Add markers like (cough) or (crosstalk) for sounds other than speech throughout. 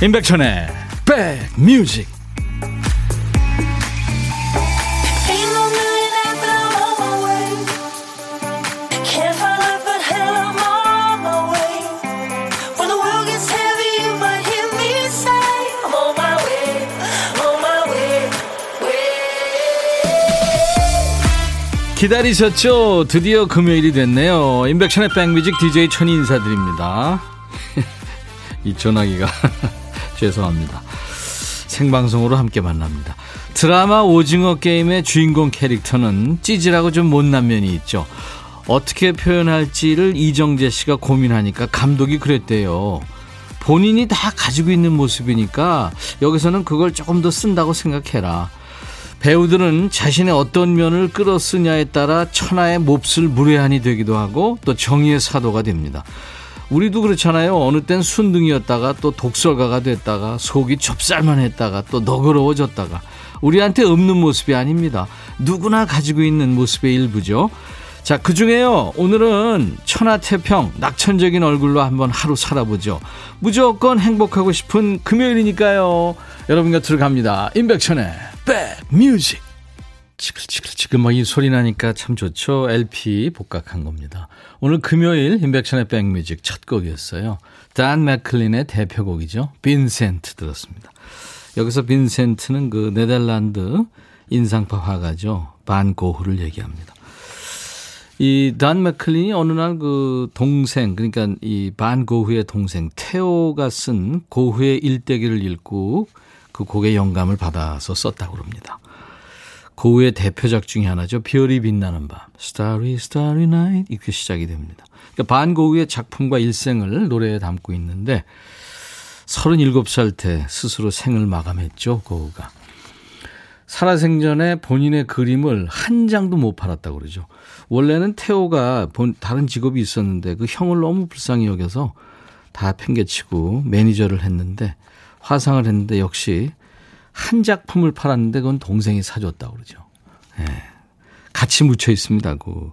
임백천의 백뮤직 기다리셨죠? 드디어 금요일이 됐네요. 임백천의 백뮤직 DJ 천이 인사드립니다. (laughs) 이 전화기가 (laughs) 죄송합니다. 생방송으로 함께 만납니다. 드라마 오징어 게임의 주인공 캐릭터는 찌질하고 좀 못난 면이 있죠. 어떻게 표현할지를 이정재 씨가 고민하니까 감독이 그랬대요. 본인이 다 가지고 있는 모습이니까 여기서는 그걸 조금 더 쓴다고 생각해라. 배우들은 자신의 어떤 면을 끌어쓰냐에 따라 천하의 몹쓸 무례한이 되기도 하고 또 정의의 사도가 됩니다. 우리도 그렇잖아요. 어느 땐 순둥이였다가 또 독설가가 됐다가 속이 좁쌀만 했다가 또 너그러워졌다가 우리한테 없는 모습이 아닙니다. 누구나 가지고 있는 모습의 일부죠. 자, 그 중에요. 오늘은 천하태평, 낙천적인 얼굴로 한번 하루 살아보죠. 무조건 행복하고 싶은 금요일이니까요. 여러분 곁으로 갑니다. 임백천의 백뮤직. 지글지글지글 막 이 소리 나니까 참 좋죠. LP 복각한 겁니다. 오늘 금요일 임백천의 백뮤직 첫 곡이었어요. 단 맥클린의 대표곡이죠. 빈센트 들었습니다. 여기서 빈센트는 그 네덜란드 인상파 화가죠. 반 고흐를 얘기합니다. 이 단 맥클린이 어느 날 그 동생 그러니까 이 반 고흐의 동생 테오가 쓴 고흐의 일대기를 읽고 그 곡의 영감을 받아서 썼다고 그럽니다. 고우의 대표작 중에 하나죠. 별이 빛나는 밤. Starry, Starry Night. 이렇게 시작이 됩니다. 그러니까 반 고우의 작품과 일생을 노래에 담고 있는데 37살 때 스스로 생을 마감했죠. 고우가. 살아생전에 본인의 그림을 한 장도 못 팔았다고 그러죠. 원래는 태호가 본, 다른 직업이 있었는데 그 형을 너무 불쌍히 여겨서 다 팽개치고 매니저를 했는데 화상을 했는데 역시 한 작품을 팔았는데 그건 동생이 사줬다고 그러죠. 예. 같이 묻혀 있습니다. 그,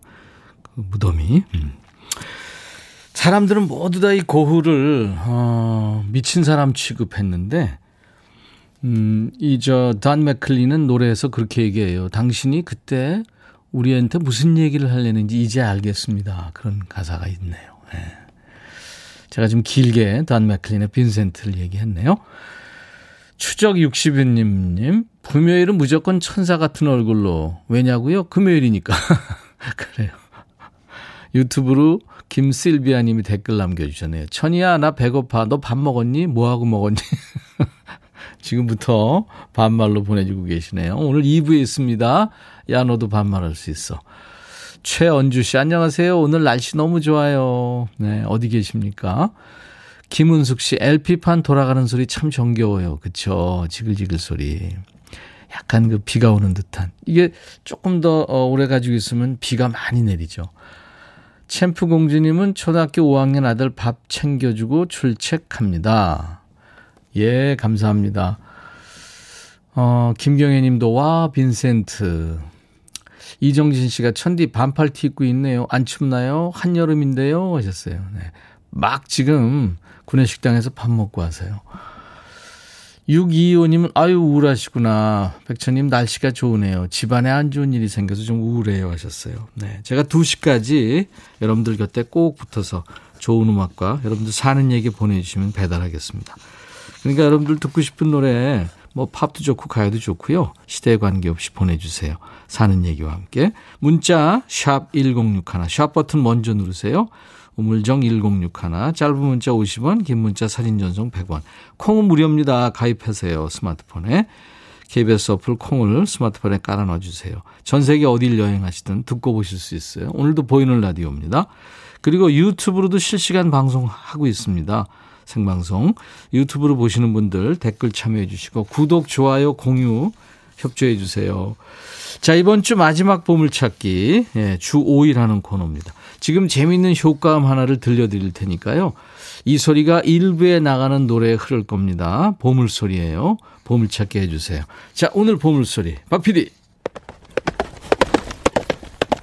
그 무덤이. 음. 사람들은 모두 다 이 고흐를 어, 미친 사람 취급했는데 음, 이 저 단 맥클리는 노래에서 그렇게 얘기해요. 당신이 그때 우리한테 무슨 얘기를 하려는지 이제 알겠습니다. 그런 가사가 있네요. 예. 제가 좀 길게 단 맥클린의 빈센트를 얘기했네요. 추적 60유님, 금요일은 무조건 천사 같은 얼굴로. 왜냐고요? 금요일이니까. (laughs) 그래요. 유튜브로 김실비아 님이 댓글 남겨주셨네요. 천이야, 나 배고파. 너 밥 먹었니? 뭐하고 먹었니? (laughs) 지금부터 반말로 보내주고 계시네요. 오늘 2부에 있습니다. 야, 너도 반말할 수 있어. 최언주 씨, 안녕하세요. 오늘 날씨 너무 좋아요. 네, 어디 계십니까? 김은숙 씨, LP판 돌아가는 소리 참 정겨워요. 그쵸? 지글지글 소리. 약간 그 비가 오는 듯한. 이게 조금 더 어, 오래 가지고 있으면 비가 많이 내리죠. 챔프 공주님은 초등학교 5학년 아들 밥 챙겨주고 출첵합니다. 예, 감사합니다. 어, 김경혜 님도, 와, 빈센트. 이정진 씨가 천디 반팔 티 입고 있네요. 안 춥나요? 한여름인데요. 하셨어요. 네. 막 지금 구내식당에서 밥 먹고 와서요. 625님은 아유 우울하시구나. 백천님 날씨가 좋으네요. 집안에 안 좋은 일이 생겨서 좀 우울해요 하셨어요. 네, 제가 2시까지 여러분들 곁에 꼭 붙어서 좋은 음악과 여러분들 사는 얘기 보내주시면 배달하겠습니다. 그러니까 여러분들 듣고 싶은 노래 뭐 팝도 좋고 가요도 좋고요. 시대에 관계없이 보내주세요. 사는 얘기와 함께 문자 샵 1061, 샵 버튼 먼저 누르세요. 우물정 1061 짧은 문자 50원 긴 문자 사진 전송 100원 콩은 무료입니다. 가입하세요. 스마트폰에 KBS 어플 콩을 스마트폰에 깔아 놔 주세요. 전 세계 어딜 여행하시든 듣고 보실 수 있어요. 오늘도 보이는 라디오입니다. 그리고 유튜브로도 실시간 방송하고 있습니다. 생방송 유튜브로 보시는 분들 댓글 참여해 주시고 구독, 좋아요, 공유 협조해 주세요. 자, 이번 주 마지막 보물찾기 예, 주 5일 하는 코너입니다. 지금 재미있는 효과음 하나를 들려드릴 테니까요. 이 소리가 일부에 나가는 노래에 흐를 겁니다. 보물소리예요. 보물찾기 해주세요. 자, 오늘 보물소리. 박 PD.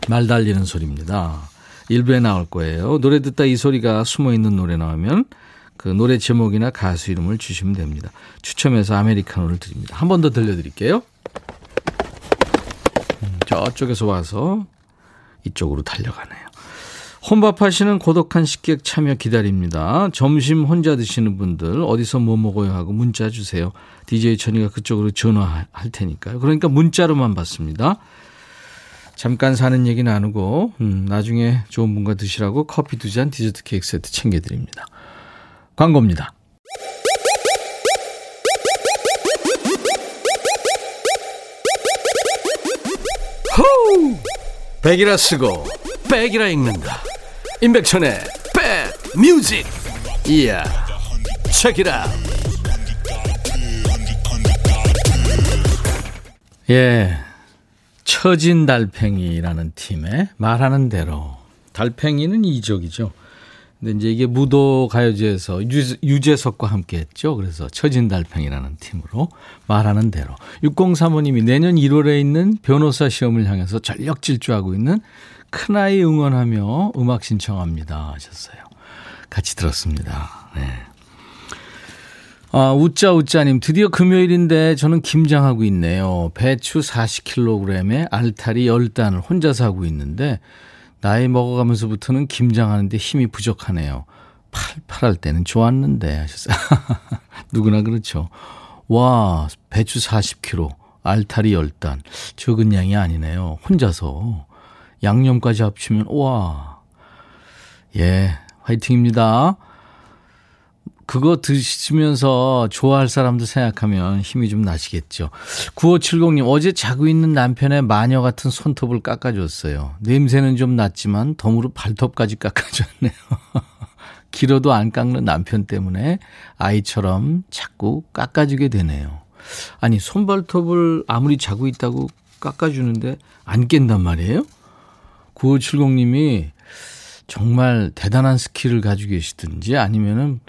말 달리는 소리입니다. 일부에 나올 거예요. 노래 듣다 이 소리가 숨어 있는 노래 나오면 그 노래 제목이나 가수 이름을 주시면 됩니다. 추첨해서 아메리카노를 드립니다. 한 번 더 들려드릴게요. 음, 저쪽에서 와서 이쪽으로 달려가네요. 혼밥하시는 고독한 식객 참여 기다립니다. 점심 혼자 드시는 분들 어디서 뭐 먹어요 하고 문자 주세요. DJ 천이가 그쪽으로 전화할 테니까요. 그러니까 문자로만 받습니다. 잠깐 사는 얘기 나누고 음, 나중에 좋은 분과 드시라고 커피 두 잔 디저트 케이크 세트 챙겨드립니다. 광고입니다. 호우! 백이라 쓰고 백이라 읽는다. 임백천의 백 뮤직. 이야. 책이라. 예. 처진 달팽이라는 팀의 말하는 대로. 달팽이는 이적이죠. 근데 이제 이게 무도 가요제에서 유재석과 함께 했죠. 그래서 처진 달팽이라는 팀으로 말하는 대로. 6035님이 내년 1월에 있는 변호사 시험을 향해서 전력 질주하고 있는 큰아이 응원하며 음악 신청합니다. 하셨어요. 같이 들었습니다. 네. 아, 우짜우짜님, 드디어 금요일인데 저는 김장하고 있네요. 배추 40kg에 알타리 10단을 혼자서 하고 있는데 나이 먹어가면서부터는 김장하는데 힘이 부족하네요. 팔팔할 때는 좋았는데 하셨어요. (laughs) 누구나 그렇죠. 와, 배추 40kg, 알타리 10단. 적은 양이 아니네요. 혼자서. 양념까지 합치면, 와. 예, 화이팅입니다. 그거 드시면서 좋아할 사람도 생각하면 힘이 좀 나시겠죠. 9570님, 어제 자고 있는 남편의 마녀 같은 손톱을 깎아줬어요. 냄새는 좀 났지만 덤으로 발톱까지 깎아줬네요. (laughs) 길어도 안 깎는 남편 때문에 아이처럼 자꾸 깎아주게 되네요. 아니, 손발톱을 아무리 자고 있다고 깎아주는데 안 깬단 말이에요? 9570님이 정말 대단한 스킬을 가지고 계시든지 아니면은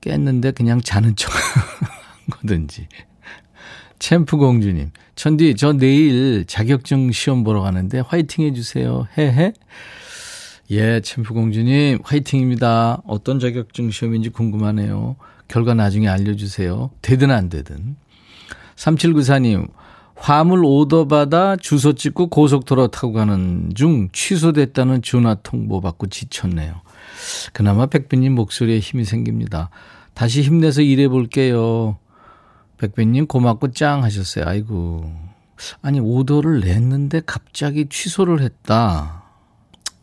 깼는데 그냥 자는 척하든지. 챔프 공주님, 천디, 저 내일 자격증 시험 보러 가는데 화이팅 해주세요. 헤헤. 예, 챔프 공주님, 화이팅입니다. 어떤 자격증 시험인지 궁금하네요. 결과 나중에 알려주세요. 되든 안 되든. 3794님, 화물 오더 받아 주소 찍고 고속도로 타고 가는 중 취소됐다는 전화 통보 받고 지쳤네요. 그나마 백빈님 목소리에 힘이 생깁니다. 다시 힘내서 일해 볼게요. 백빈님 고맙고 짱 하셨어요. 아이고. 아니, 오더를 냈는데 갑자기 취소를 했다.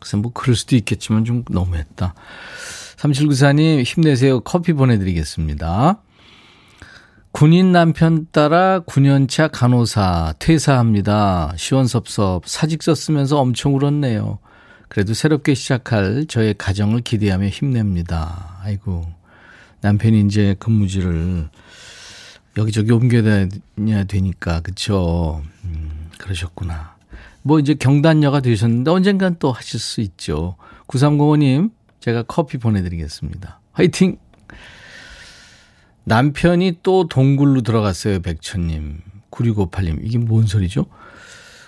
글쎄, 뭐, 그럴 수도 있겠지만 좀 너무했다. 3794님, 힘내세요. 커피 보내드리겠습니다. 군인 남편 따라 9년차 간호사 퇴사합니다. 시원섭섭 사직서 쓰면서 엄청 울었네요. 그래도 새롭게 시작할 저의 가정을 기대하며 힘냅니다. 아이고, 남편이 이제 근무지를 여기저기 옮겨야 되니까, 그쵸? 음, 그러셨구나. 뭐 이제 경단녀가 되셨는데 언젠간 또 하실 수 있죠. 9305님, 제가 커피 보내드리겠습니다. 화이팅! 남편이 또 동굴로 들어갔어요, 백천님. 9658님. 이게 뭔 소리죠?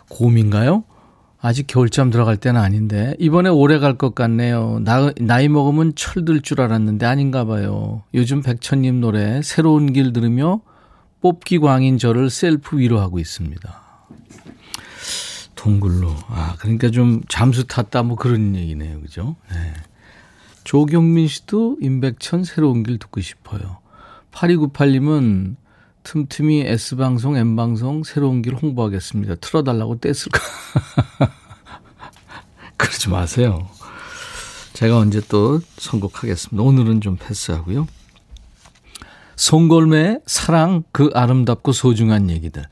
곰인가요? 아직 겨울잠 들어갈 때는 아닌데 이번에 오래 갈 것 같네요. 나, 나이 먹으면 철들 줄 알았는데 아닌가 봐요. 요즘 백천님 노래 새로운 길 들으며 뽑기 광인 저를 셀프 위로하고 있습니다. 동굴로. 아, 그러니까 좀 잠수 탔다 뭐 그런 얘기네요. 그죠? 네. 조경민 씨도 임백천 새로운 길 듣고 싶어요. 8298님은 틈틈이 S방송, M방송 새로운 길 홍보하겠습니다. 틀어달라고 뗐을까? (laughs) 그러지 마세요. 제가 언제 또 선곡하겠습니다. 오늘은 좀 패스하고요. 송골매 사랑 그 아름답고 소중한 얘기들.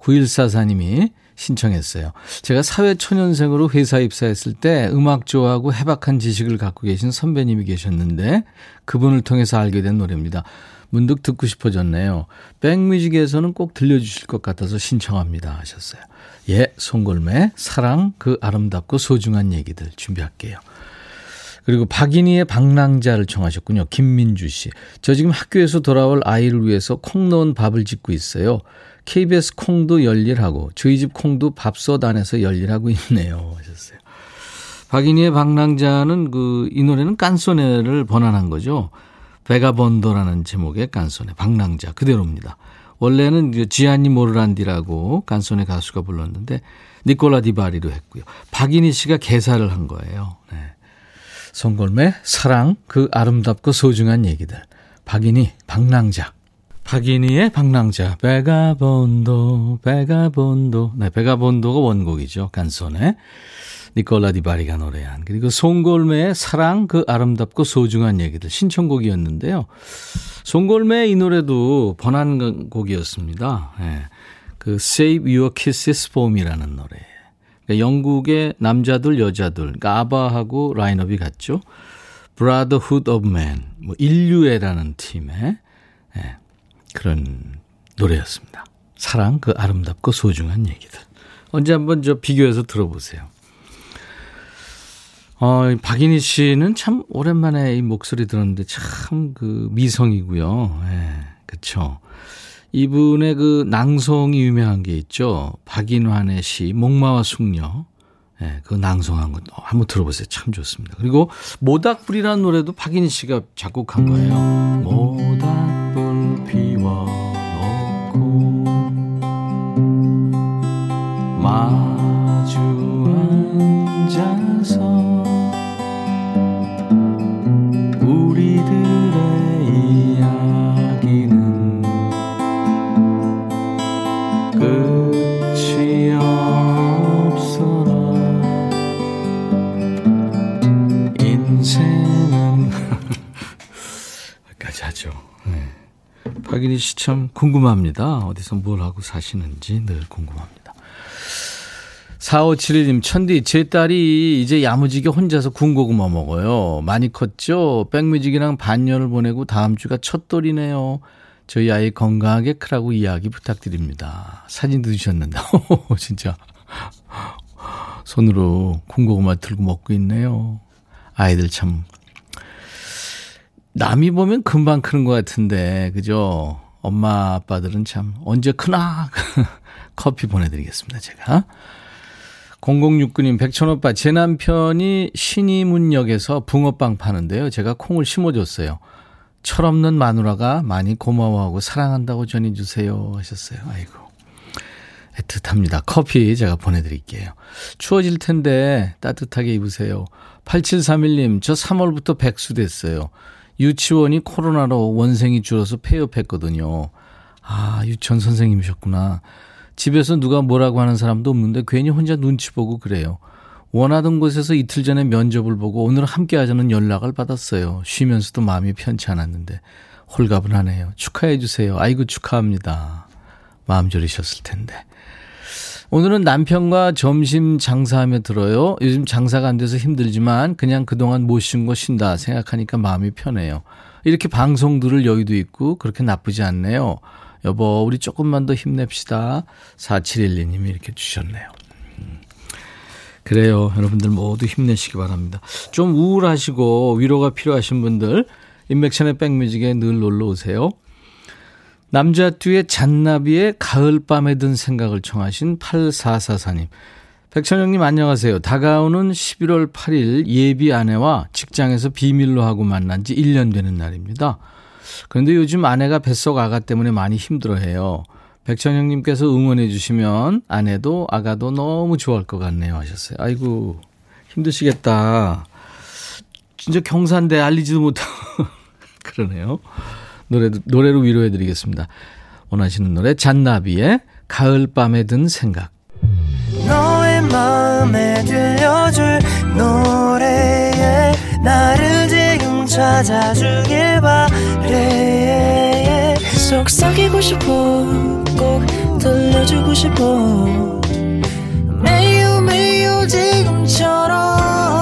9144님이 신청했어요. 제가 사회초년생으로 회사 입사했을 때 음악 좋아하고 해박한 지식을 갖고 계신 선배님이 계셨는데 그분을 통해서 알게 된 노래입니다. 문득 듣고 싶어졌네요. 백뮤직에서는 꼭 들려주실 것 같아서 신청합니다 하셨어요. 예, 송골매 사랑 그 아름답고 소중한 얘기들 준비할게요. 그리고 박인희의 방랑자를 청하셨군요. 김민주 씨. 저 지금 학교에서 돌아올 아이를 위해서 콩 넣은 밥을 짓고 있어요. KBS 콩도 열일하고 저희 집 콩도 밥솥 안에서 열일하고 있네요. 하셨어요. 박인희의 방랑자는 그 이 노래는 깐소네를 번안한 거죠. 베가본도라는 제목의 깐손의 방랑자 그대로입니다. 원래는 지안니 모르란디라고 깐손의 가수가 불렀는데 니콜라 디바리로 했고요. 박인희 씨가 개사를 한 거예요. 네. 송골매 사랑 그 아름답고 소중한 얘기들. 박인희 방랑자. 박인희의 방랑자 베가본도 베가본도 네 베가본도가 원곡이죠 간손의 니콜라 디바리가 노래한 그리고 송골매의 사랑 그 아름답고 소중한 얘기들 신청곡이었는데요 송골매 이 노래도 번안곡이었습니다 네. 그 Save Your Kisses For Me라는 노래 그러니까 영국의 남자들 여자들 그러니까 아바하고 라인업이 같죠 Brotherhood of Man 뭐 인류애라는 팀의 네. 그런 노래였습니다. 사랑 그 아름답고 소중한 얘기들. 언제 한번 저 비교해서 들어보세요. 어, 박인희 씨는 참 오랜만에 이 목소리 들었는데 참 그 미성이고요. 예, 그쵸. 이분의 그 낭송이 유명한 게 있죠. 박인환의 시, 목마와 숙녀. 예, 그 낭송한 거 한번 들어보세요. 참 좋습니다. 그리고 모닥불이라는 노래도 박인희 씨가 작곡한 거예요. 모닥불 궁금합니다. 어디서 뭘 하고 사시는지 늘 궁금합니다. 4571님, 천디, 제 딸이 이제 야무지게 혼자서 군고구마 먹어요. 많이 컸죠? 백뮤직이랑 반년을 보내고 다음 주가 첫 돌이네요. 저희 아이 건강하게 크라고 이야기 부탁드립니다. 사진도 주셨는데, (laughs) 진짜. 손으로 군고구마 들고 먹고 있네요. 아이들 참. 남이 보면 금방 크는 것 같은데, 그죠? 엄마, 아빠들은 참, 언제 크나? (laughs) 커피 보내드리겠습니다, 제가. 0069님, 백천오빠, 제 남편이 신이문역에서 붕어빵 파는데요. 제가 콩을 심어줬어요. 철없는 마누라가 많이 고마워하고 사랑한다고 전해주세요. 하셨어요. 아이고. 애틋합니다. 커피 제가 보내드릴게요. 추워질 텐데 따뜻하게 입으세요. 8731님, 저 3월부터 백수 됐어요. 유치원이 코로나로 원생이 줄어서 폐업했거든요. 아, 유치원 선생님이셨구나. 집에서 누가 뭐라고 하는 사람도 없는데 괜히 혼자 눈치 보고 그래요. 원하던 곳에서 이틀 전에 면접을 보고 오늘 함께 하자는 연락을 받았어요. 쉬면서도 마음이 편치 않았는데 홀가분하네요. 축하해 주세요. 아이고 축하합니다. 마음 졸이셨을 텐데. 오늘은 남편과 점심 장사하며 들어요. 요즘 장사가 안 돼서 힘들지만 그냥 그동안 못 쉰 거 쉰다 생각하니까 마음이 편해요. 이렇게 방송 들을 여유도 있고 그렇게 나쁘지 않네요. 여보, 우리 조금만 더 힘냅시다. 4712님이 이렇게 주셨네요. 음. 그래요. 여러분들 모두 힘내시기 바랍니다. 좀 우울하시고 위로가 필요하신 분들, 인맥션의 백뮤직에 늘 놀러 오세요. 남자듀의 잔나비의 가을밤에 든 생각을 청하신 8444님. 백천영님 안녕하세요. 다가오는 11월 8일 예비 아내와 직장에서 비밀로 하고 만난 지 1년 되는 날입니다. 그런데 요즘 아내가 뱃속 아가 때문에 많이 힘들어해요. 백천영님께서 응원해 주시면 아내도 아가도 너무 좋아할 것 같네요 하셨어요. 아이고 힘드시겠다. 진짜 경사인데 알리지도 못하고 (laughs) 그러네요. 노래도, 노래로 위로해 드리겠습니다. 원하시는 노래 잔나비의 가을밤에 든 생각. 너의 마음에 들려줄 노래에 나를 지금 찾아주길 바래 속삭이고 싶어 꼭 들려주고 싶어. 매우 매우 지금처럼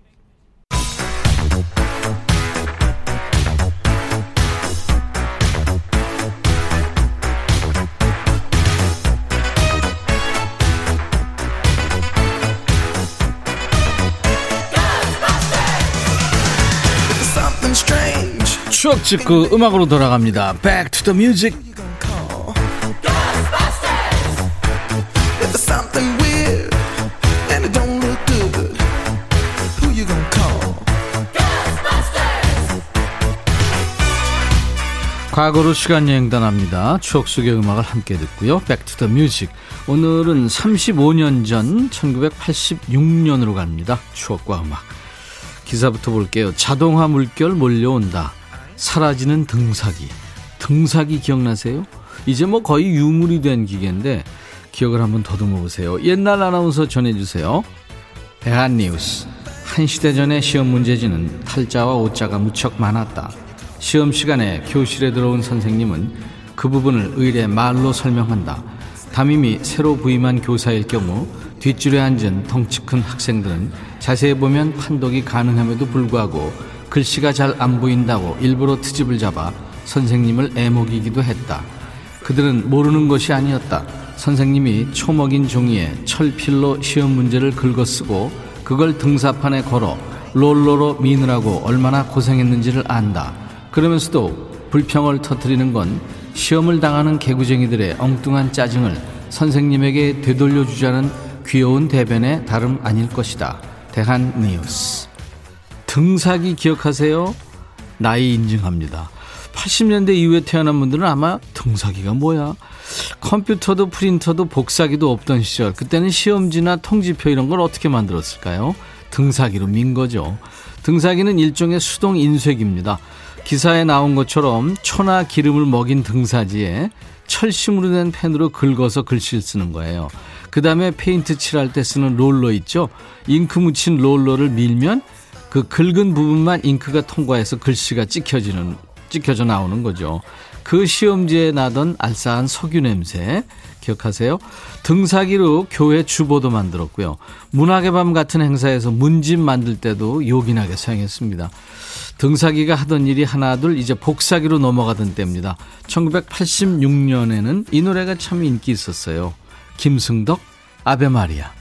추억 찍고 음악으로 돌아갑니다. Back to the music. 과거로 시간 여행 떠납니다. 추억 속의 음악을 함께 듣고요. Back to the music. 오늘은 35년 전 1986년으로 갑니다. 추억과 음악. 기사부터 볼게요. 자동화 물결 몰려온다. 사라지는 등사기. 등사기 기억나세요? 이제 뭐 거의 유물이 된 기계인데 기억을 한번 더듬어 보세요. 옛날 아나운서 전해주세요. 대한뉴스. 한 시대 전의 시험 문제지는 탈자와 오자가 무척 많았다. 시험 시간에 교실에 들어온 선생님은 그 부분을 의례 말로 설명한다. 담임이 새로 부임한 교사일 경우 뒷줄에 앉은 덩치 큰 학생들은 자세히 보면 판독이 가능함에도 불구하고 글씨가 잘 안 보인다고 일부러 트집을 잡아 선생님을 애먹이기도 했다. 그들은 모르는 것이 아니었다. 선생님이 초먹인 종이에 철필로 시험 문제를 긁어쓰고 그걸 등사판에 걸어 롤러로 미느라고 얼마나 고생했는지를 안다. 그러면서도 불평을 터뜨리는 건 시험을 당하는 개구쟁이들의 엉뚱한 짜증을 선생님에게 되돌려 주자는 귀여운 대변의 다름 아닐 것이다. 대한 뉴스. 등사기 기억하세요? 나이 인증합니다. 80년대 이후에 태어난 분들은 아마 등사기가 뭐야? 컴퓨터도 프린터도 복사기도 없던 시절. 그때는 시험지나 통지표 이런 걸 어떻게 만들었을까요? 등사기로 민 거죠. 등사기는 일종의 수동 인쇄기입니다. 기사에 나온 것처럼 초나 기름을 먹인 등사지에 철심으로 된 펜으로 긁어서 글씨를 쓰는 거예요. 그 다음에 페인트 칠할 때 쓰는 롤러 있죠? 잉크 묻힌 롤러를 밀면 그 긁은 부분만 잉크가 통과해서 글씨가 찍혀지는, 찍혀져 나오는 거죠. 그 시험지에 나던 알싸한 석유 냄새 기억하세요? 등사기로 교회 주보도 만들었고요. 문학의 밤 같은 행사에서 문집 만들 때도 요긴하게 사용했습니다. 등사기가 하던 일이 하나둘 이제 복사기로 넘어가던 때입니다. 1986년에는 이 노래가 참 인기 있었어요. 김승덕, 아베마리아.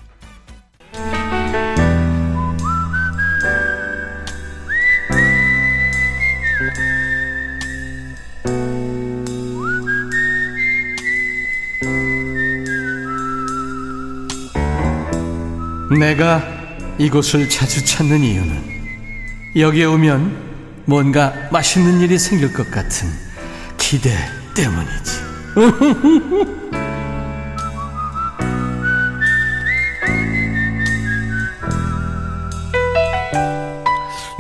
내가 이곳을 자주 찾는 이유는 여기에 오면 뭔가 맛있는 일이 생길 것 같은 기대 때문이지. (laughs)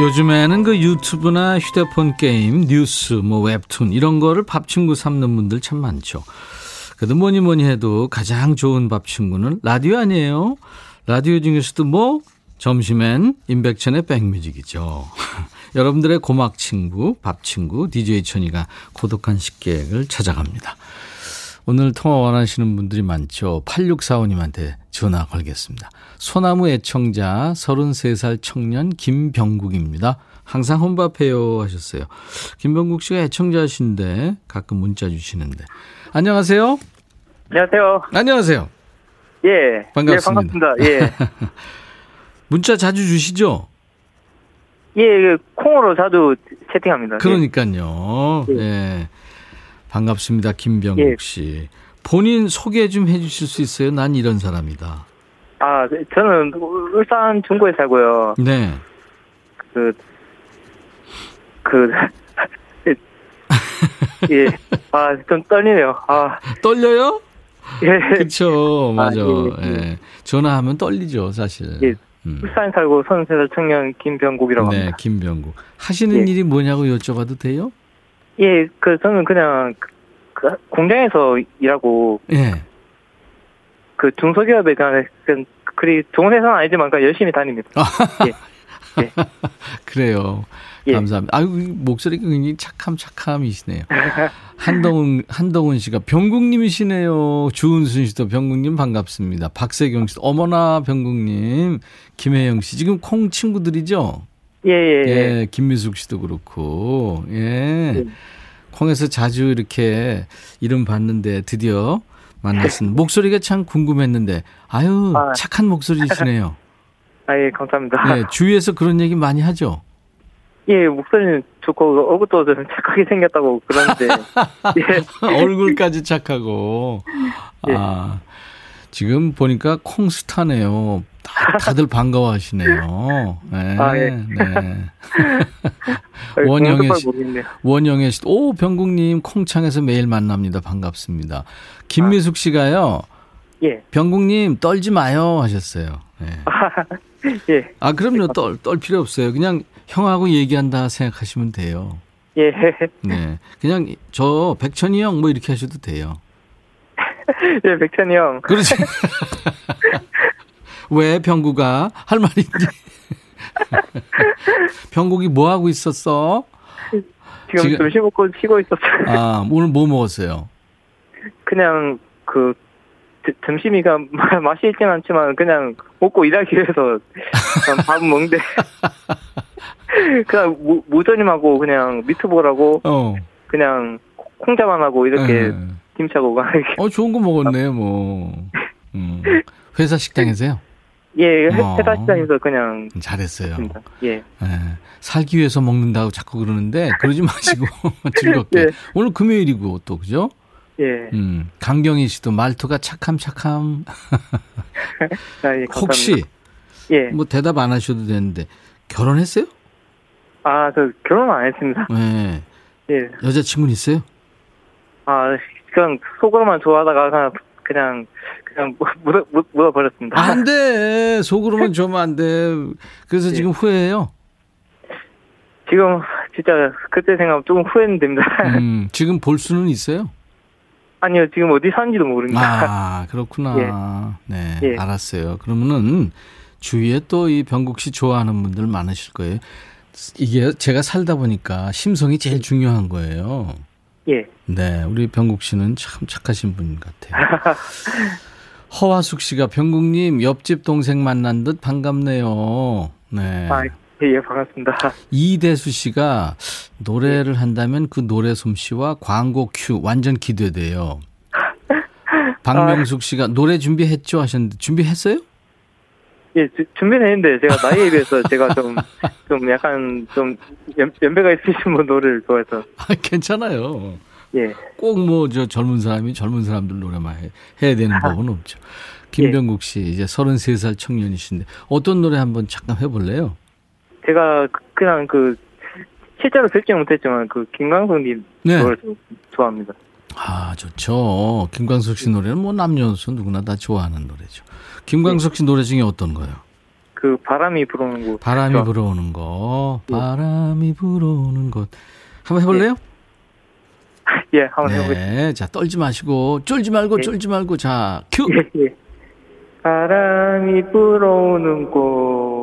요즘에는 그 유튜브나 휴대폰 게임, 뉴스, 뭐 웹툰 이런 거를 밥 친구 삼는 분들 참 많죠. 그래도 뭐니 뭐니 해도 가장 좋은 밥 친구는 라디오 아니에요? 라디오 중에서도 뭐 점심엔 임백천의 백뮤직이죠. (laughs) 여러분들의 고막 친구, 밥 친구, DJ 천이가 고독한 식객을 찾아갑니다. 오늘 통화 원하시는 분들이 많죠. 8645님한테 전화 걸겠습니다. 소나무 애청자 33살 청년 김병국입니다. 항상 혼밥해요 하셨어요. 김병국 씨가 애청자신데 가끔 문자 주시는데. 안녕하세요. 안녕하세요. 안녕하세요. 예. 반갑습니다. 예, 반갑습니다. 예. (laughs) 문자 자주 주시죠? 예, 그 콩으로 자주 채팅합니다. 그러니까요. 예. 예. 반갑습니다. 김병국 예. 씨. 본인 소개 좀 해주실 수 있어요? 난 이런 사람이다. 아, 저는 울산 중구에 살고요. 네. 그, 그, (laughs) 예. 아, 좀 떨리네요. 아. 떨려요? 예. 그쵸, 맞아. 아, 예, 예. 예. 전화하면 떨리죠, 사실. 예. 음. 울산 살고 33살 청년 김병국이라고 네, 합니다. 네, 김병국. 하시는 예. 일이 뭐냐고 여쭤봐도 돼요? 예, 그 저는 그냥 그 공장에서 일하고 예. 그 중소기업에 그냥 그 그리 좋은 회사는 아니지만 그 열심히 다닙니다. (laughs) 예. 예. 그래요. 예. 감사합니다. 아유 목소리가 굉장히 착함 착함이시네요. (laughs) 한동훈 한동훈 씨가 병국님이시네요. 주은순 씨도 병국님 반갑습니다. 박세경 씨도 어머나 병국님. 김혜영 씨 지금 콩 친구들이죠? 예, 예, 예. 예 김미숙 씨도 그렇고. 예. 예. 콩에서 자주 이렇게 이름 봤는데 드디어 만났습니다. 목소리가 참 궁금했는데 아유 아. 착한 목소리시네요. (laughs) 아, 예, 감사합니다. 네, 주위에서 그런 얘기 많이 하죠? 예, 목소리는 좋고 얼굴도 좀 착하게 생겼다고 그러는데 (laughs) 예. 얼굴까지 착하고 예. 아 지금 보니까 콩스타네요. 다, 들 반가워하시네요. 네, 아, 예. 네. 원영애 씨, 원영애 씨, 오 병국님 콩창에서 매일 만납니다. 반갑습니다. 김미숙 씨가요. 예. 병국님 떨지 마요 하셨어요. 네. 예. 아 그럼요 떨, 떨 필요 없어요. 그냥 형하고 얘기한다 생각하시면 돼요. 예. 네. 그냥 저 백천이 형 뭐 이렇게 하셔도 돼요. (laughs) 예, 백천이 형. 그렇지. (laughs) 왜 병구가 할 말이 있지? 병국이 뭐 하고 있었어? 지금, 지금 점심 먹고 쉬고 있었어요. 아, 오늘 뭐 먹었어요? 그냥 그 점심이가 (laughs) 맛이 있진 않지만 그냥 먹고 일하기 위해서 밥 먹는데 (laughs) 그냥 무, 무전임하고 그냥 미트볼하고 어. 그냥 콩자만 하고 이렇게 네. 김치하고 어 좋은 거 먹었네 뭐 (laughs) 음. 회사 식당에서요? 예 어. 회사 식당에서 그냥 잘했어요. 예. 네. 살기 위해서 먹는다고 자꾸 그러는데 그러지 마시고 즐겁게 예. 오늘 금요일이고 또 그죠? 예. 음, 강경희 씨도 말투가 착함 착함. (laughs) 아, 예, (laughs) 혹시 예. 뭐 대답 안 하셔도 되는데 결혼했어요? 아, 저 결혼 안 했습니다. 네. 예. 여자친구는 있어요? 아, 그냥 속으로만 좋아하다가 그냥 그냥 그냥 (laughs) 묻어, 묻어 버렸습니다. 안 돼. 속으로만 좋으면 안 돼. 그래서 예. 지금 후회해요? 지금 진짜 그때 생각 조금 후회는 됩니다. 음, 지금 볼 수는 있어요? 아니요, 지금 어디 사는지도 모릅니다. 아, (laughs) 그렇구나. 예. 네, 예. 알았어요. 그러면은 주위에 또 이 병국 씨 좋아하는 분들 많으실 거예요. 이게 제가 살다 보니까 심성이 제일 중요한 거예요. 예. 네, 우리 병국 씨는 참 착하신 분 같아요. (laughs) 허화숙 씨가 병국님 옆집 동생 만난 듯 반갑네요. 네. 아, 예, 예, 반갑습니다. 이대수 씨가 노래를 한다면 그 노래 솜씨와 광고 큐 완전 기대돼요. (laughs) 박명숙 씨가 노래 준비했죠 하셨는데 준비했어요? 예, 주, 준비는 했는데 제가 나이에 비해서 제가 좀, 좀 약간 좀 연, 연배가 있으신 분 노래를 좋아해서. 아, 괜찮아요. 예. 꼭 뭐 저 젊은 사람이 젊은 사람들 노래만 해, 해야 되는 법은 없죠. 김병국 씨 이제 33살 청년이신데 어떤 노래 한번 잠깐 해볼래요? 제가 그냥 그 실제로 듣지 못했지만 그 김광석님 네. 노래 좋아합니다. 아 좋죠. 김광석 씨 노래는 뭐 남녀노소 누구나 다 좋아하는 노래죠. 김광석 씨 노래 중에 어떤 거요? 그 바람이 불어오는 곳. 바람이 그 불어오는 것. 예. 바람이 불어오는 곳. 한번 해볼래요? 예, 예 한번 네. 해보겠습니다. 자 떨지 마시고 쫄지 말고 예. 쫄지 말고 자 큐. 예, 예. 바람이 불어오는 곳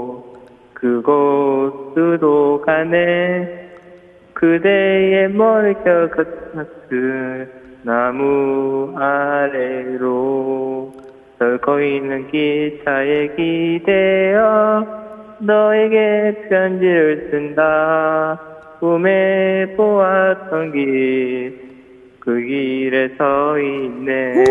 그곳으로 가네 그대의 머리가 걷었을 나무 아래로 설고 있는 기차에 기대어 너에게 편지를 쓴다 꿈에 보았던 길 그 길에 서 있네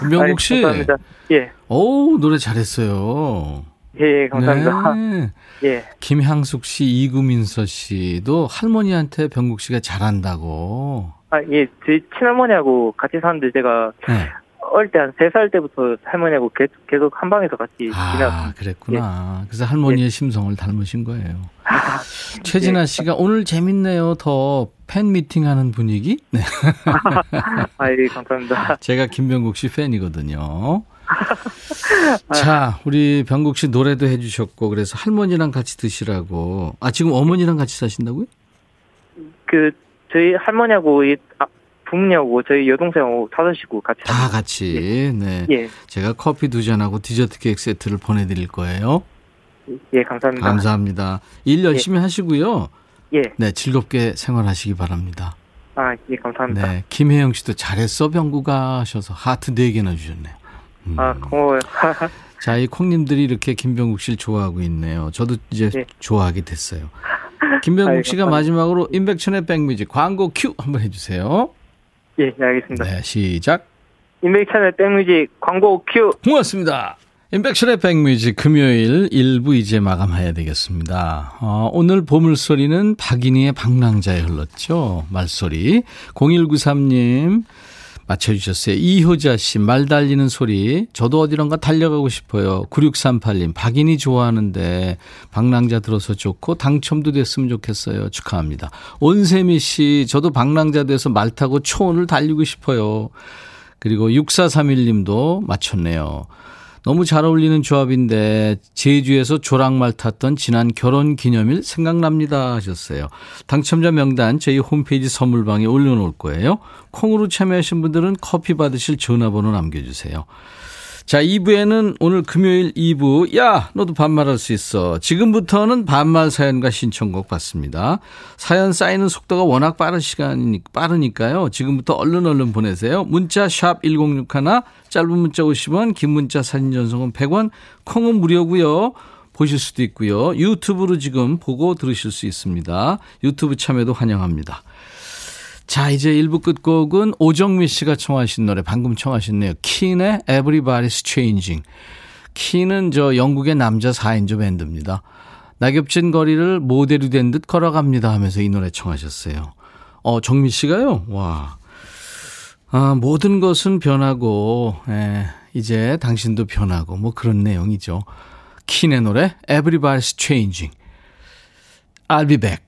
김명국 씨. 감사합니다. 예. 오 노래 잘했어요. 예, 예, 감사합니다. 네. (laughs) 예. 김향숙 씨, 이구민서 씨도 할머니한테 병국 씨가 잘한다고. 아, 예. 저희 친할머니하고 같이 사는데 제가 네. 어릴 때 한 세 살 때부터 할머니하고 계속 한 방에서 같이 아, 지냈습니다. 그랬구나. 예. 그래서 할머니의 예. 심성을 닮으신 거예요. 아, 최진아 예. 씨가 오늘 재밌네요. 더 팬 미팅 하는 분위기? 네. (laughs) 아, 예, 감사합니다. (laughs) 제가 김병국 씨 팬이거든요. (laughs) 자, 우리 병국 씨 노래도 해주셨고, 그래서 할머니랑 같이 드시라고. 아, 지금 어머니랑 같이 사신다고요? 그, 저희 할머니하고, 이, 아, 부모님하고 저희 여동생하고 다섯이고 같이. 다 같이, 네. 예. 제가 커피 두 잔하고 디저트 케이크 세트를 보내드릴 거예요. 예, 감사합니다. 감사합니다. 일 열심히 예. 하시고요. 예. 네, 즐겁게 생활하시기 바랍니다. 아, 예, 감사합니다. 네, 김혜영 씨도 잘했어, 병구가 하셔서 하트 4개나 주셨네요. 음. 아, 고마워요. (laughs) 자, 이 콩님들이 이렇게 김병국 씨를 좋아하고 있네요. 저도 이제 예. 좋아하게 됐어요. 김병국 씨가 마지막으로 임백천의 백뮤직 광고 큐 한번 해주세요. 예, 네, 알겠습니다. 네, 시작. 임백천의 백뮤직 광고 큐. 고맙습니다. 임백천의 백뮤직 금요일 1부 이제 마감해야 되겠습니다. 어, 오늘 보물소리는 박인희의 방랑자에 흘렀죠. 말소리. 0193님 맞춰주셨어요. 이효자 씨, 말 달리는 소리. 저도 어디론가 달려가고 싶어요. 9638님, 박인희 좋아하는데 방랑자 들어서 좋고 당첨도 됐으면 좋겠어요. 축하합니다. 온세미 씨, 저도 방랑자 돼서 말 타고 초원을 달리고 싶어요. 그리고 6431님도 맞췄네요. 너무 잘 어울리는 조합인데 제주에서 조랑말 탔던 지난 결혼 기념일 생각납니다 하셨어요. 당첨자 명단 저희 홈페이지 선물방에 올려놓을 거예요. 콩으로 참여하신 분들은 커피 받으실 전화번호 남겨주세요. 자, 2부에는 오늘 금요일 2부, 야, 너도 반말할 수 있어. 지금부터는 반말 사연과 신청곡 받습니다. 사연 쌓이는 속도가 워낙 빠른 시간이 빠르니까요. 지금부터 얼른 얼른 보내세요. 문자 샵 1061, 짧은 문자 50원, 긴 문자 사진 전송은 100원, 콩은 무료고요. 보실 수도 있고요. 유튜브로 지금 보고 들으실 수 있습니다. 유튜브 참여도 환영합니다. 자, 이제 1부 끝곡은 오정미 씨가 청하신 노래, 방금 청하셨네요. 킨의 Everybody's Changing. 킨은 저 영국의 남자 4인조 밴드입니다. 낙엽진 거리를 모델이 된 듯 걸어갑니다 하면서 이 노래 청하셨어요. 어, 정미 씨가요? 와. 아, 모든 것은 변하고, 예, 이제 당신도 변하고, 뭐 그런 내용이죠. 킨의 노래, Everybody's Changing. I'll be back.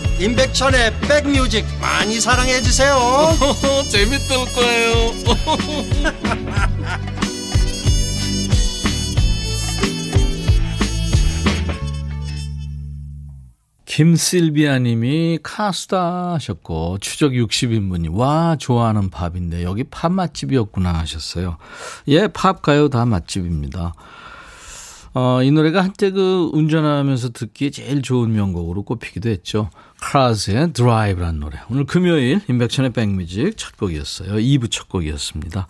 임백천의 백뮤직 많이 사랑해 주세요 (laughs) 재밌을 거예요 (laughs) 김실비아 님이 카스다 하셨고 추적 60인분이 와 좋아하는 팝인데 여기 팝 맛집이었구나 하셨어요. 예, 팝 가요 다 맛집입니다. 어, 이 노래가 한때 그 운전하면서 듣기에 제일 좋은 명곡으로 꼽히기도 했죠. 크라스의 드라이브란 노래. 오늘 금요일 인백천의 백뮤직 첫 곡이었어요. 2부 첫 곡이었습니다.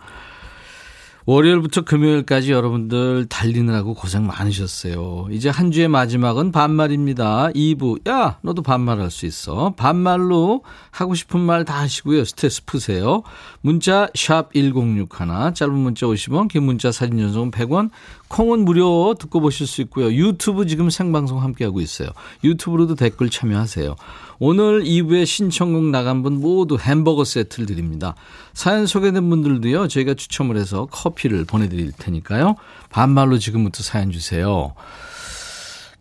월요일부터 금요일까지 여러분들 달리느라고 고생 많으셨어요. 이제 한 주의 마지막은 반말입니다. 2부. 야, 너도 반말할 수 있어. 반말로 하고 싶은 말 다 하시고요. 스트레스 푸세요. 문자 샵 1061, 짧은 문자 50원, 긴 문자 사진 전송 100원, 콩은 무료 듣고 보실 수 있고요. 유튜브 지금 생방송 함께하고 있어요. 유튜브로도 댓글 참여하세요. 오늘 2부에 신청곡 나간 분 모두 햄버거 세트를 드립니다. 사연 소개된 분들도요, 저희가 추첨을 해서 커피를 보내드릴 테니까요. 반말로 지금부터 사연 주세요.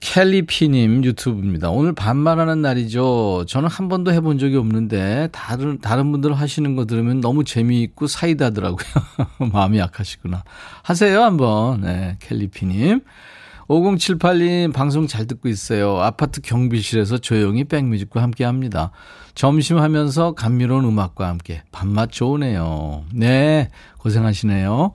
켈리피님 유튜브입니다. 오늘 반말하는 날이죠. 저는 한 번도 해본 적이 없는데 다른 다른 분들 하시는 거 들으면 너무 재미있고 사이다더라고요. (laughs) 마음이 약하시구나. 하세요 한번. 네, 켈리피님. 5078님 방송 잘 듣고 있어요. 아파트 경비실에서 조용히 백뮤직과 함께 합니다. 점심하면서 감미로운 음악과 함께 밥맛 좋으네요. 네, 고생하시네요.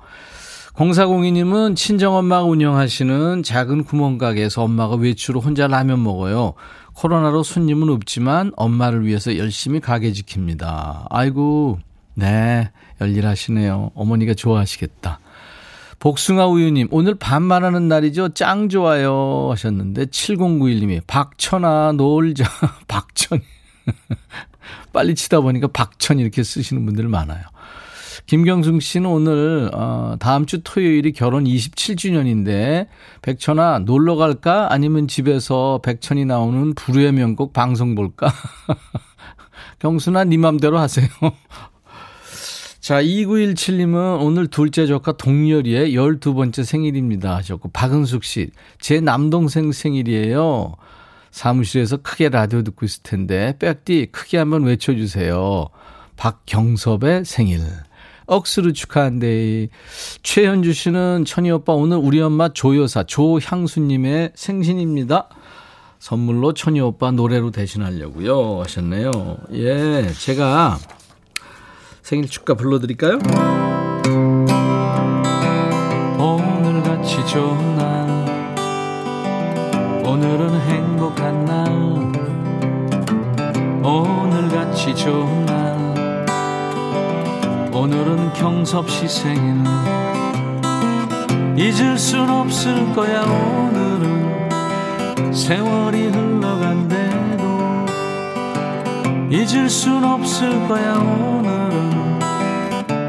0402님은 친정엄마가 운영하시는 작은 구멍가게에서 엄마가 외출로 혼자 라면 먹어요. 코로나로 손님은 없지만 엄마를 위해서 열심히 가게 지킵니다. 아이고, 네, 열일하시네요. 어머니가 좋아하시겠다. 복숭아 우유님, 오늘 반말하는 날이죠? 짱 좋아요. 하셨는데, 7091님이, 박천아, 놀자. (laughs) 박천. (laughs) 빨리 치다 보니까 박천 이렇게 쓰시는 분들 많아요. 김경숙 씨는 오늘, 어, 다음 주 토요일이 결혼 27주년인데, 백천아, 놀러 갈까? 아니면 집에서 백천이 나오는 불후의 명곡 방송 볼까? (laughs) 경순아, 네 맘대로 하세요. 자, 2917님은 오늘 둘째 조카 동열이의 12번째 생일입니다 하셨고, 박은숙 씨, 제 남동생 생일이에요. 사무실에서 크게 라디오 듣고 있을 텐데, 백디 크게 한번 외쳐주세요. 박경섭의 생일. 억수로 축하한데, 최현주 씨는 천희 오빠 오늘 우리 엄마 조여사 조향수님의 생신입니다. 선물로 천희 오빠 노래로 대신하려고요 하셨네요. 예, 제가 생일 축가 불러드릴까요? 오늘같이 좋은 날 오늘은 행복한 날. 오늘같이 좋은 날 오늘은 경섭씨 생일. 잊을 순 없을 거야 오늘은. 세월이 흘러간대도 잊을 순 없을 거야 오늘은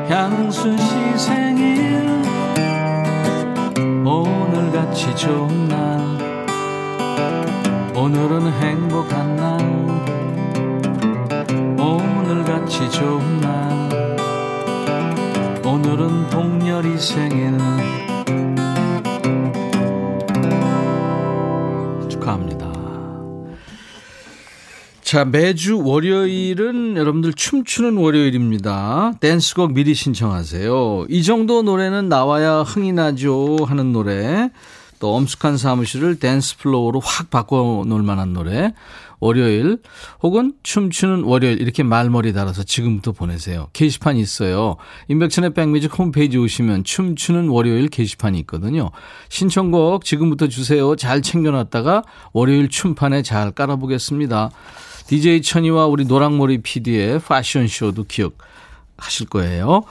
향수 씨 생일. 오늘같이 좋은 날. 오늘은 행복한 날. 오늘같이 좋은 날. 오늘은 동열이 생일. 축하합니다. 자, 매주 월요일은 여러분들 춤추는 월요일입니다. 댄스곡 미리 신청하세요. 이 정도 노래는 나와야 흥이 나죠 하는 노래. 또 엄숙한 사무실을 댄스 플로어로 확 바꿔 놓을 만한 노래. 월요일 혹은 춤추는 월요일 이렇게 말머리 달아서 지금부터 보내세요. 게시판이 있어요. 임백천의 백뮤직 홈페이지 오시면 춤추는 월요일 게시판이 있거든요. 신청곡 지금부터 주세요. 잘 챙겨놨다가 월요일 춤판에 잘 깔아보겠습니다. DJ 천이와 우리 노랑머리 PD의 패션쇼도 기억하실 거예요.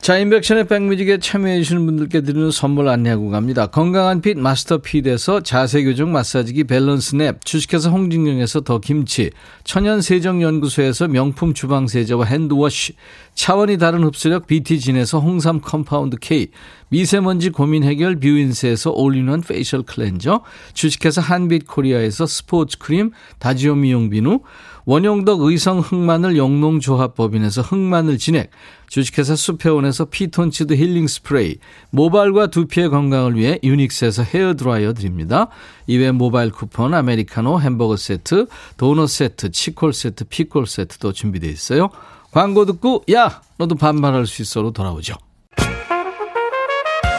자, 임백천의 백뮤직에 참여해주시는 분들께 드리는 선물 안내하고 갑니다. 건강한 핏 마스터 핏에서 자세교정 마사지기 밸런스 냅, 주식회사 홍진경에서 더 김치, 천연세정연구소에서 명품 주방세제와 핸드워시, 차원이 다른 흡수력 BT진에서 홍삼 compound K, 미세먼지 고민 해결 뷰인스에서 올인원 페이셜 클렌저, 주식회사 한빛코리아에서 스포츠 크림, 다지오 미용 비누, 원용덕 의성 흑마늘 영농조합법인에서 흑마늘 진액, 주식회사 수페온에서 피톤치드 힐링 스프레이, 모발과 두피의 건강을 위해 유닉스에서 헤어드라이어 드립니다. 이외 모바일 쿠폰, 아메리카노, 햄버거 세트, 도넛 세트, 치콜 세트, 피콜 세트도 준비되어 있어요. 광고 듣고 야 너도 반말할 수 있어로 돌아오죠.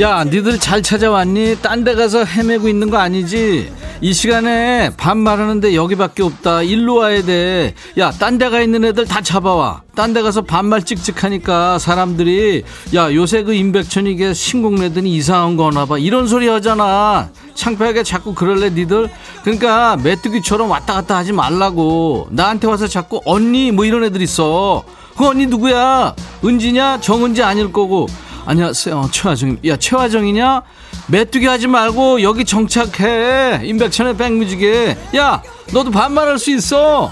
야, 니들 잘 찾아왔니? 딴 데 가서 헤매고 있는 거 아니지? 이 시간에 반말하는데 여기밖에 없다. 일로 와야 돼. 야, 딴 데 가 있는 애들 다 잡아와. 딴 데 가서 반말 찍찍하니까 사람들이 야, 요새 그 임백천이 게 신곡 내더니 이상한 거 하나 봐. 이런 소리 하잖아. 창피하게 자꾸 그럴래 니들? 그러니까 메뚜기처럼 왔다 갔다 하지 말라고. 나한테 와서 자꾸 언니 뭐 이런 애들 있어. 그 언니 누구야? 은지냐? 정은지 아닐 거고. 안녕하세요. 최화정. 야, 최화정이냐? 메뚜기 하지 말고 여기 정착해. 임백천의 백뮤직에. 야, 너도 반말할 수 있어.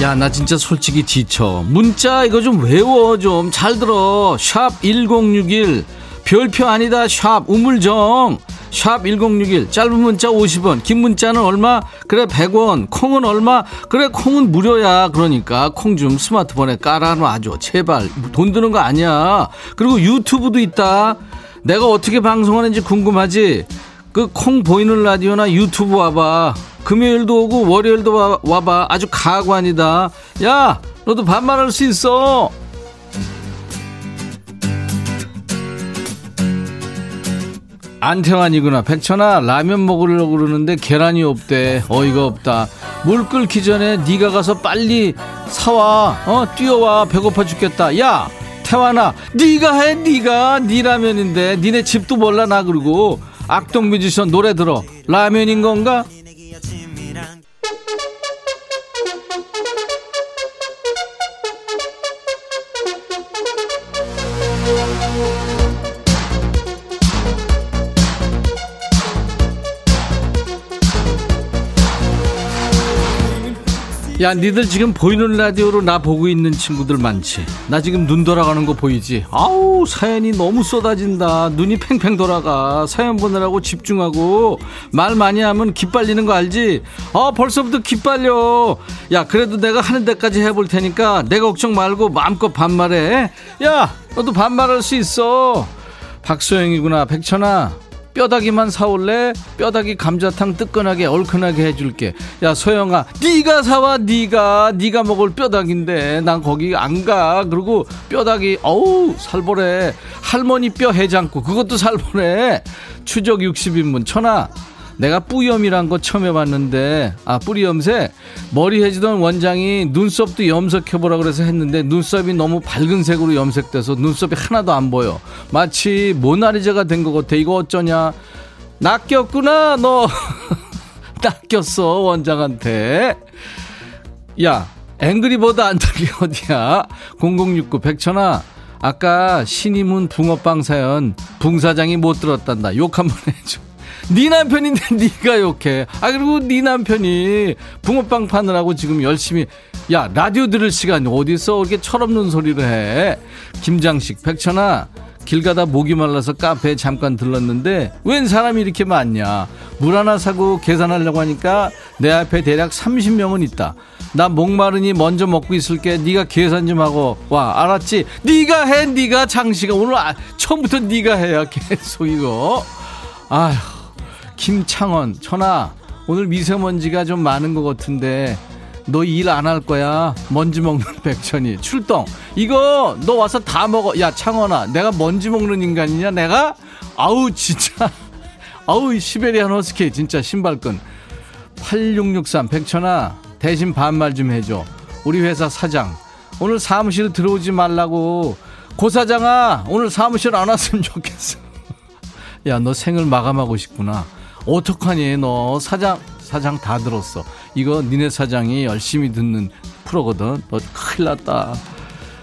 야, 나 진짜 솔직히 지쳐. 문자 이거 좀 외워 좀. 잘 들어. 샵 1061. 별표 아니다. 샵 우물정. 샵 1061. 짧은 문자 50원. 긴 문자는 얼마? 그래 100원. 콩은 얼마? 그래 콩은 무료야. 그러니까 콩 좀 스마트폰에 깔아놔줘. 제발. 돈 드는 거 아니야. 그리고 유튜브도 있다. 내가 어떻게 방송하는지 궁금하지? 그 콩 보이는 라디오나 유튜브 와봐. 금요일도 오고 월요일도 와, 와봐. 아주 가관이다. 야, 너도 반말할 수 있어. 안태환이구나. 백천아 라면 먹으려고 그러는데 계란이 없대. 어이가 없다. 물 끓기 전에 네가 가서 빨리 사와. 어 뛰어와. 배고파 죽겠다. 야 태환아 네가 해 네가 네 라면인데 니네 집도 몰라 나 그러고 악동 뮤지션 노래 들어. 라면인 건가? 야, 니들 지금 보이는 라디오로 나 보고 있는 친구들 많지? 나 지금 눈 돌아가는 거 보이지? 아우, 사연이 너무 쏟아진다. 눈이 팽팽 돌아가. 사연 보느라고 집중하고. 말 많이 하면 기빨리는 거 알지? 아, 벌써부터 기빨려. 야, 그래도 내가 하는 데까지 해볼 테니까 내 걱정 말고 마음껏 반말해. 야, 너도 반말할 수 있어. 박소영이구나. 백천아. 뼈다귀만 사올래? 뼈다귀 감자탕 뜨끈하게 얼큰하게 해줄게. 야 소영아, 네가 사와 네가 네가 먹을 뼈다귀인데 난 거기 안 가. 그리고 뼈다귀 어우 살벌해. 할머니 뼈 해장국 그것도 살벌해. 추적 60인분 천하. 내가 뿌염이란 거 처음 해봤는데 아 뿌리 염색 머리 해주던 원장이 눈썹도 염색해보라 그래서 했는데 눈썹이 너무 밝은 색으로 염색돼서 눈썹이 하나도 안 보여. 마치 모나리자가 된 것 같아. 이거 어쩌냐? 낚였구나 너. (laughs) 낚였어 원장한테. 야 앵그리버드 안타기 어디야? 0069 백천아 아까 신이문 붕어빵 사연 붕 사장이 못 들었단다. 욕 한번 해줘 네 남편인데 (laughs) 네가 욕해. 아 그리고 네 남편이 붕어빵 파느라고 지금 열심히 야 라디오 들을 시간 어디서 이렇게 철없는 소리를 해. 김장식 백천아 길 가다 목이 말라서 카페에 잠깐 들렀는데 웬 사람이 이렇게 많냐. 물 하나 사고 계산하려고 하니까 내 앞에 대략 30명은 있다. 나 목마르니 먼저 먹고 있을게. 네가 계산 좀 하고 와 알았지? 네가 해 네가 장식아 오늘 아, 처음부터 네가 해야 (laughs) 계속 이거. 아휴 김창원, 천아, 오늘 미세먼지가 좀 많은 것 같은데, 너 일 안 할 거야. 먼지 먹는 (laughs) 백천이. 출동. 이거, 너 와서 다 먹어. 야, 창원아, 내가 먼지 먹는 인간이냐, 내가? 아우, 진짜. (laughs) 아우, 시베리안 허스키, 진짜 신발끈. 8663, 백천아, 대신 반말 좀 해줘. 우리 회사 사장. 오늘 사무실 들어오지 말라고. 고 사장아, 오늘 사무실 안 왔으면 좋겠어. (laughs) 야, 너 생을 마감하고 싶구나. 어떡하니? 너 사장 사장 다 들었어. 이거 니네 사장이 열심히 듣는 프로거든. 너 큰일 났다.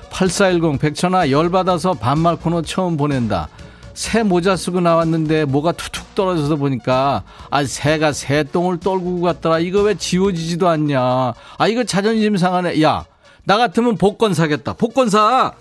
8410 백천아 열받아서 반말 코너 처음 보낸다. 새 모자 쓰고 나왔는데 뭐가 툭툭 떨어져서 보니까 아 새가 새똥을 떨고 갔더라. 이거 왜 지워지지도 않냐. 아 이거 자존심 상하네. 야 나 같으면 복권 사겠다. 복권 사!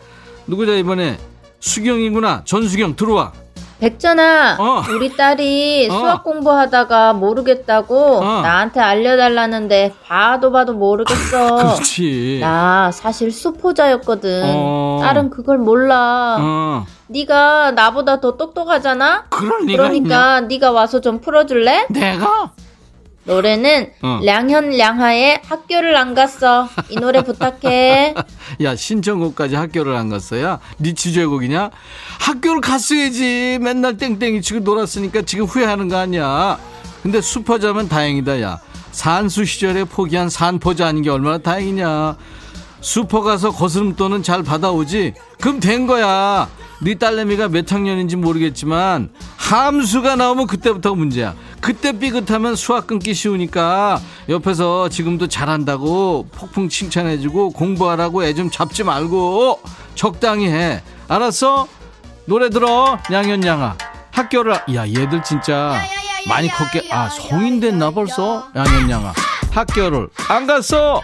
누구자 이번에? 수경이구나. 전수경 들어와 백전아, 어. 우리 딸이 어. 수학 공부하다가 모르겠다고 어. 나한테 알려달라는데 봐도 봐도 모르겠어. 그렇지 나 사실 수포자였거든. 어. 딸은 그걸 몰라. 어 네가 나보다 더 똑똑하잖아. 그럴 리가 있냐 그러니까 네가 와서 좀 풀어줄래? 내가 노래는 어. 량현 량하의 학교를 안 갔어. 이 노래 부탁해. (laughs) 야 신청곡까지 학교를 안 갔어야? 네 주제곡이냐? 학교를 갔어야지. 맨날 땡땡이 치고 놀았으니까 지금 후회하는 거 아니야. 근데 수포자면 다행이다 야. 산수 시절에 포기한 산포자 아닌 게 얼마나 다행이냐. 수포 가서 거스름돈은 잘 받아오지? 그럼 된 거야 네 딸내미가 몇 학년인지 모르겠지만 함수가 나오면 그때부터가 문제야. 그때 삐끗하면 수학 끊기 쉬우니까 옆에서 지금도 잘한다고 폭풍 칭찬해주고 공부하라고 애 좀 잡지 말고 적당히 해. 알았어? 노래 들어 양현양아. 학교를 야 얘들 진짜 많이 컸게. 아 성인 됐나 벌써? 양현양아. 학교를 안 갔어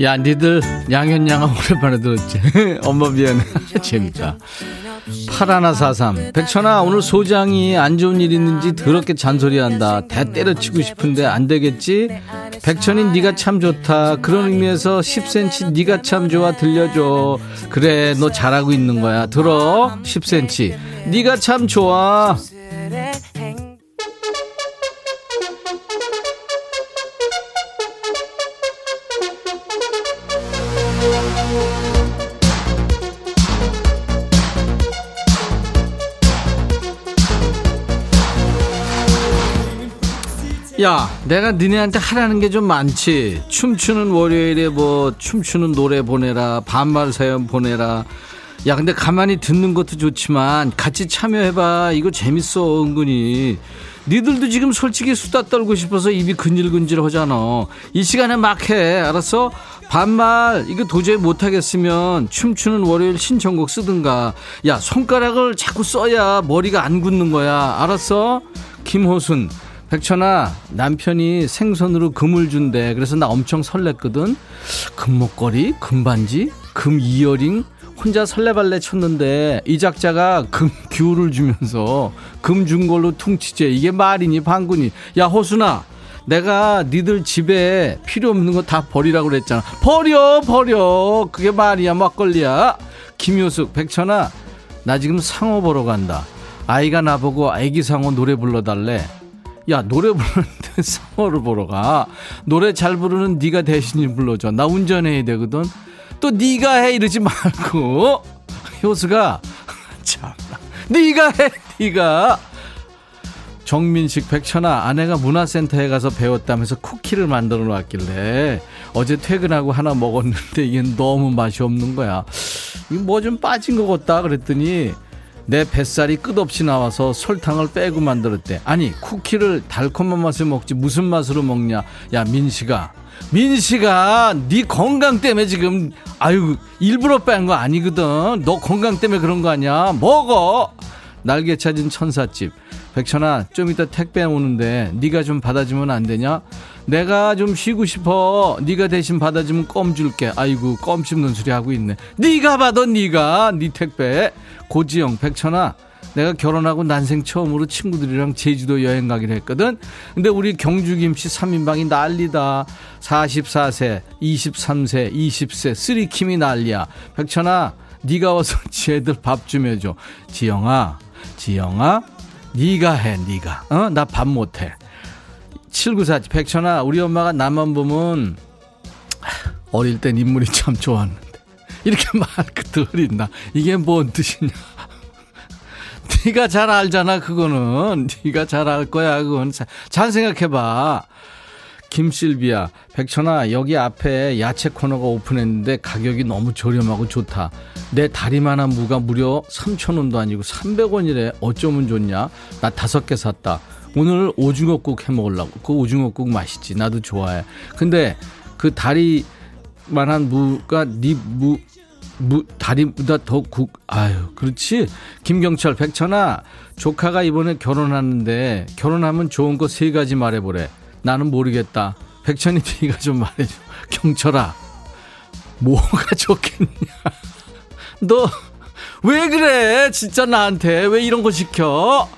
야, 니들 양현양아 오랜만에 들었지? (laughs) 엄마 미안해. (laughs) 재밌다. 8143. 백천아, 오늘 소장이 안 좋은 일 있는지 더럽게 잔소리한다. 대 때려치고 싶은데 안 되겠지? 백천이 네가 참 좋다. 그런 의미에서 10cm 네가 참 좋아 들려줘. 그래, 너 잘하고 있는 거야. 들어. 10cm. 네가 참 좋아. 야, 내가 니네한테 하라는 게 좀 많지. 춤추는 월요일에 뭐 춤추는 노래 보내라, 반말 사연 보내라. 야, 근데 가만히 듣는 것도 좋지만 같이 참여해봐. 이거 재밌어, 은근히. 니들도 지금 솔직히 수다 떨고 싶어서 입이 근질근질 하잖아. 이 시간에 막 해. 알았어? 반말 이거 도저히 못하겠으면 춤추는 월요일 신청곡 쓰든가. 야 손가락을 자꾸 써야 머리가 안 굳는 거야. 알았어? 김호순 백천아 남편이 생선으로 금을 준대. 그래서 나 엄청 설렜거든. 금목걸이, 금반지, 금 이어링 혼자 설레발레 쳤는데 이 작자가 금 귤을 주면서 금 준 걸로 퉁치재 이게 말이니 방군이 야 호순아 내가 니들 집에 필요 없는 거 다 버리라고 그랬잖아. 버려 버려. 그게 말이야 막걸리야. 김효숙 백천아 나 지금 상어 보러 간다. 아이가 나보고 애기 상어 노래 불러달래 야 노래 부르는데 (laughs) 상어를 보러 가. 노래 잘 부르는 네가 대신 불러줘. 나 운전해야 되거든. 또 네가 해 이러지 말고. (laughs) 효수가 (laughs) 참. 네가 해 네가. 정민식 백천아 아내가 문화센터에 가서 배웠다면서 쿠키를 만들어 놨길래 어제 퇴근하고 하나 먹었는데 이게 너무 맛이 없는 거야. 이거 뭐좀 빠진 것 같다 그랬더니 내 뱃살이 끝없이 나와서 설탕을 빼고 만들었대. 아니 쿠키를 달콤한 맛을 먹지 무슨 맛으로 먹냐? 야 민식아 민식아 네 건강 때문에 지금 아유 일부러 뺀 거 아니거든. 너 건강 때문에 그런 거 아니야? 먹어 날개 찾은 천사집 백천아 좀 이따 택배 오는데 네가 좀 받아주면 안 되냐 내가 좀 쉬고 싶어 네가 대신 받아주면 껌 줄게 아이고 껌 씹는 소리 하고 있네 네가 받아 네가 네 택배 고지영 백천아 내가 결혼하고 난생 처음으로 친구들이랑 제주도 여행 가기로 했거든. 근데 우리 경주 김치 3인방이 난리다. 44세, 23세, 20세, 쓰리킴이 난리야. 백천아, 네가 와서 (laughs) 지애들 밥좀 해줘. 지영아, 지영아, 네가 해, 네가. 어? 나 밥 못해. 794, 백천아, 우리 엄마가 나만 보면 어릴 땐 인물이 참 좋았는데. 이렇게 말 끝을 흐린다. 이게 뭔 뜻이냐. (laughs) 네가 잘 알잖아 그거는 네가 잘 알 거야 그건 잘 생각해봐 김실비야 백천아 여기 앞에 야채 코너가 오픈했는데 가격이 너무 저렴하고 좋다. 내 다리만한 무가 무려 3천원도 아니고 300원이래. 어쩌면 좋냐? 나 다섯 개 샀다. 오늘 오징어국 해 먹으려고. 그 오징어국 맛있지. 나도 좋아해. 근데 그 다리만한 무가 네 무 무, 다리보다 더 국, 아유, 그렇지. 김경철, 백천아, 조카가 이번에 결혼하는데, 결혼하면 좋은 거 세 가지 말해보래. 나는 모르겠다. 백천이 네가 좀 말해줘. 경철아, 뭐가 좋겠냐. 너, 왜 그래? 진짜 나한테. 왜 이런 거 시켜?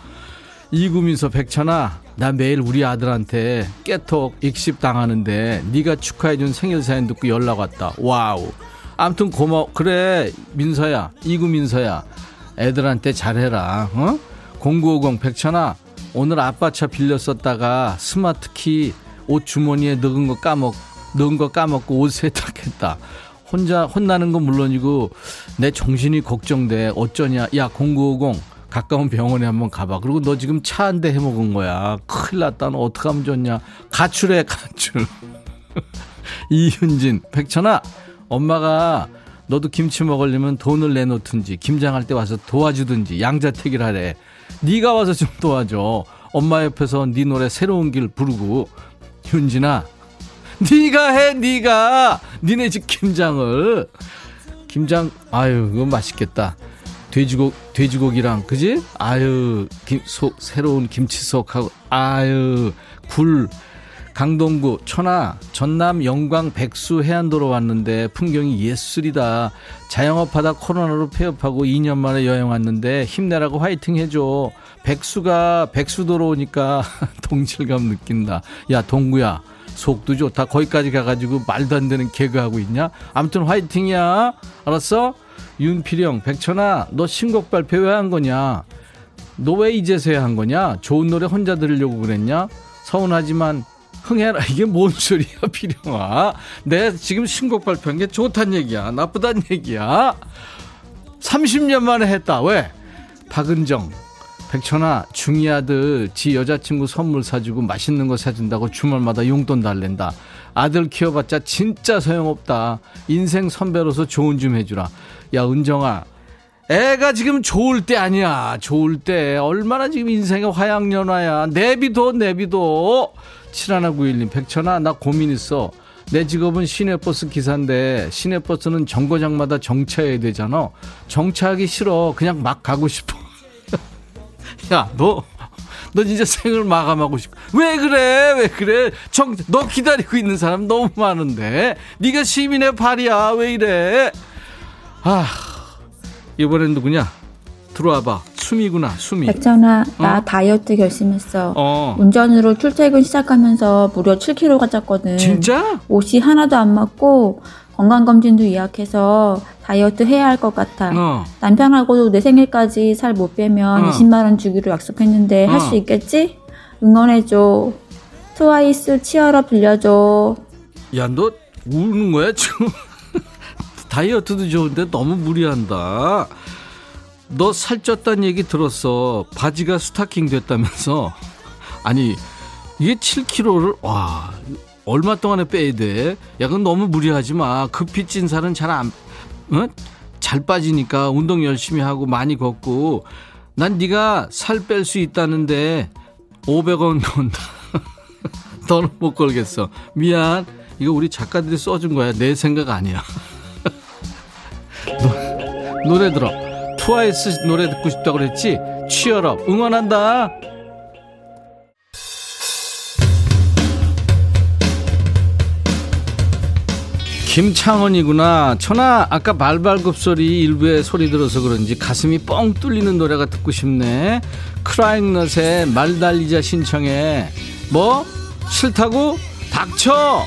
이구민서, 백천아, 나 매일 우리 아들한테 깨톡 읽씹 당하는데, 네가 축하해준 생일 사연 듣고 연락 왔다. 와우. 아무튼 고마워. 그래, 민서야. 이구 민서야. 애들한테 잘해라. 어? 0950 백천아. 오늘 아빠 차 빌려 썼다가 스마트키 옷 주머니에 넣은 거 까먹, 넣은 거 까먹고 옷 세탁했다. 혼자 혼나는 건 물론이고 내 정신이 걱정돼. 어쩌냐. 야, 0950 가까운 병원에 한번 가봐. 그리고 너 지금 차 한 대 해먹은 거야. 큰일 났다. 너 어떡하면 좋냐. 가출해, 가출. (laughs) 이윤진, 백천아. 엄마가 너도 김치 먹으려면 돈을 내놓든지 김장할 때 와서 도와주든지 양자택일 하래. 네가 와서 좀 도와줘. 엄마 옆에서 네 노래 새로운 길 부르고 윤진아 네가 해 네가 니네 집 김장을 김장 아유 그거 맛있겠다. 돼지고 돼지고기랑 그지? 아유 김, 속 새로운 김치속하고 아유 굴 강동구 천하 전남 영광 백수 해안도로 왔는데 풍경이 예술이다. 자영업하다 코로나로 폐업하고 2년 만에 여행 왔는데 힘내라고 화이팅 해줘. 백수가 백수도로 오니까 (laughs) 동질감 느낀다. 야 동구야 속도 좋다. 거기까지 가가지고 말도 안 되는 개그하고 있냐? 아무튼 화이팅이야. 알았어? 윤필영 백천아 너 신곡 발표 왜 한 거냐? 너 왜 이제서야 한 거냐? 좋은 노래 혼자 들으려고 그랬냐? 서운하지만 흥해라. 이게 뭔 소리야, 필영아. 내가 지금 신곡 발표한 게 좋단 얘기야. 나쁘단 얘기야. 30년 만에 했다. 왜? 박은정. 백천아, 중이 아들 지 여자친구 선물 사주고 맛있는 거 사준다고 주말마다 용돈 달랜다. 아들 키워봤자 진짜 소용없다. 인생 선배로서 조언 좀 해주라. 야, 은정아. 애가 지금 좋을 때 아니야. 좋을 때. 얼마나 지금 인생의 화양연화야. 내비도, 내비도. 7191님, 백천아, 나 고민 있어. 내 직업은 시내버스 기사인데, 시내버스는 정거장마다 정차해야 되잖아. 정차하기 싫어. 그냥 막 가고 싶어. (laughs) 야, 너, 너 진짜 생을 마감하고 싶어. 왜 그래? 왜 그래? 정, 너 기다리고 있는 사람 너무 많은데. 네가 시민의 발이야. 왜 이래? 아, 이번엔 누구냐? 들어와봐. 수미구나, 수미. 백천아, 나 어? 다이어트 결심했어. 어. 운전으로 출퇴근 시작하면서 무려 7kg가 쪘거든. 진짜? 옷이 하나도 안 맞고 건강검진도 예약해서 다이어트 해야 할 것 같아. 어. 남편하고도 내 생일까지 살 못 빼면 어. 20만 원 주기로 약속했는데 할 어. 수 있겠지? 응원해줘. 트와이스 치얼업 빌려줘. 야, 너 우는 거야, 지금? (laughs) 다이어트도 좋은데 너무 무리한다. 너 살쪘다는 얘기 들었어. 바지가 스타킹 됐다면서. (laughs) 아니, 이게 7kg를, 와, 얼마 동안에 빼야 돼? 야, 그건 너무 무리하지 마. 급히 찐 살은 잘 안, 어? 잘 빠지니까 운동 열심히 하고 많이 걷고. 난 네가 살 뺄 수 있다는데 500원 건다. (laughs) 너는 못 걸겠어. 미안. 이거 우리 작가들이 써준 거야. 내 생각 아니야. (laughs) 노, 노래 들어. 트와이스 노래 듣고 싶다고 그랬지? Cheer Up. 응원한다. 김창원이구나. 천아, 아까 발발급 소리 일부에 소리 들어서 그런지 가슴이 뻥 뚫리는 노래가 듣고 싶네. 크라잉넛의 말 달리자 신청해. 뭐? 싫다고? 닥쳐!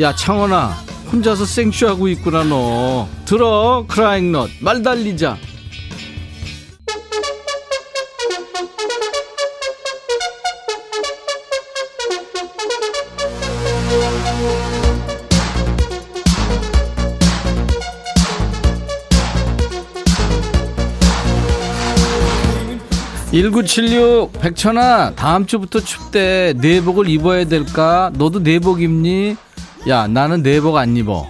야, 창원아. 혼자서 생쇼하고 있구나, 너. 들어, 크라잉넛. 말 달리자. (1976) 백천아 다음 주부터 춥대. 내복을 입어야 될까? 너도 내복 입니? 야 나는 내복 안 입어.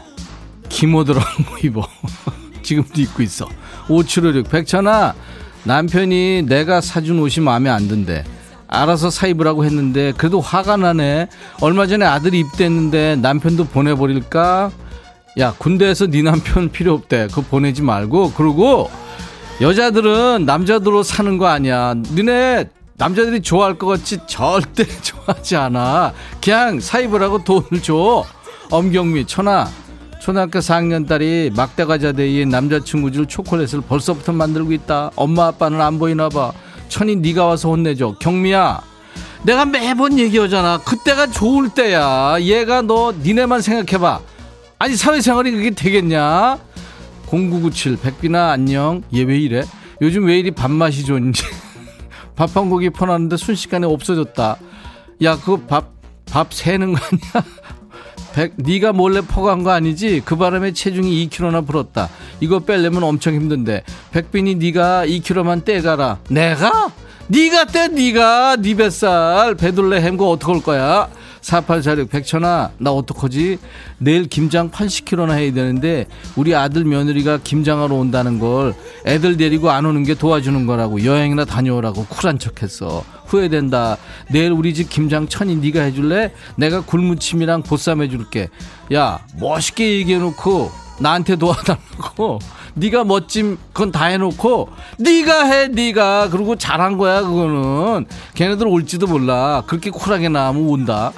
기모 들어간 거 입어. (laughs) 지금도 입고 있어. 5756 백천아 남편이 내가 사준 옷이 마음에 안 든대. 알아서 사 입으라고 했는데 그래도 화가 나네. 얼마 전에 아들이 입대했는데 남편도 보내버릴까? 야 군대에서 네 남편 필요 없대. 그거 보내지 말고. 그러고 여자들은 남자들로 사는 거 아니야. 너네 남자들이 좋아할 것 같지 절대 (laughs) 좋아하지 않아. 그냥 사입을 하고 돈을 줘. 엄경미, 천하. 초등학교 4학년 딸이 막대과자 데이에 남자친구 줄 초콜릿을 벌써부터 만들고 있다. 엄마 아빠는 안 보이나 봐. 천이 네가 와서 혼내줘. 경미야. 내가 매번 얘기하잖아. 그때가 좋을 때야. 얘가 너 니네만 생각해봐. 아니 사회생활이 그게 되겠냐? 0997 백비나 안녕. 얘 왜 이래? 요즘 왜 이리 밥맛이 좋은지. (laughs) 밥 한 고기 퍼놨는데 순식간에 없어졌다. 야 그거 밥 밥 새는 거 아니야? (laughs) 백 네가 몰래 퍼간 거 아니지? 그 바람에 체중이 2kg나 불었다. 이거 빼려면 엄청 힘든데. 백빈이 네가 2kg만 떼가라. 내가? 네가 떼 네가? 네 뱃살. 배둘레 햄거 어떡할 거야 4846 백천아 나 어떡하지? 내일 김장 80kg나 해야 되는데 우리 아들 며느리가 김장하러 온다는 걸 애들 데리고 안 오는 게 도와주는 거라고 여행이나 다녀오라고 쿨한 척했어. 후회된다. 내일 우리 집 김장 천이 네가 해줄래? 내가 굴무침이랑 보쌈 해줄게. 야 멋있게 얘기해놓고 나한테 도와달라고. 네가 멋짐 그건 다 해놓고 네가 해 네가. 그리고 잘한 거야 그거는. 걔네들 올지도 몰라. 그렇게 쿨하게 나오면 온다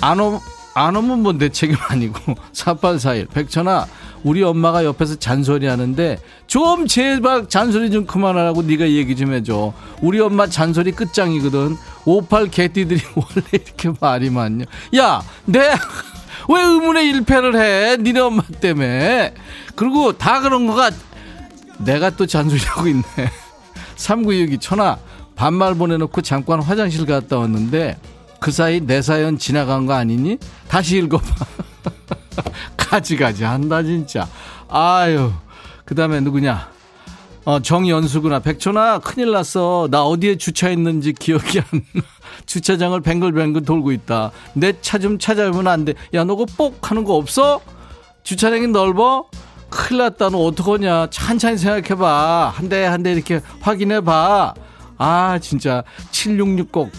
안, 오, 안 오면 뭐 내 책임 아니고 (laughs) 4841 백천아 우리 엄마가 옆에서 잔소리 하는데 좀 제발 잔소리 좀 그만하라고 네가 얘기 좀 해줘 우리 엄마 잔소리 끝장이거든 58 개띠들이 (laughs) 원래 이렇게 말이 많냐 야내 (laughs) 왜 의문의 일패를 해? 니네 엄마 때문에. 그리고 다 그런 거가 내가 또 잔소리하고 있네. 3962 천하 반말 보내놓고 잠깐 화장실 갔다 왔는데 그 사이 내 사연 지나간 거 아니니? 다시 읽어봐. (laughs) 가지가지 한다 진짜. 아유. 그 다음에 누구냐? 어, 정연수구나. 백천아, 큰일 났어. 나 어디에 주차했는지 기억이 안 나. (laughs) 주차장을 뱅글뱅글 돌고 있다. 내 차 좀 찾아오면 안 돼. 야, 너 그거 뽁 하는 거 없어? 주차장이 넓어? 큰일 났다. 너 어떡하냐. 천천히 생각해봐. 한 대 한 대 이렇게 확인해봐. 아, 진짜. 7660.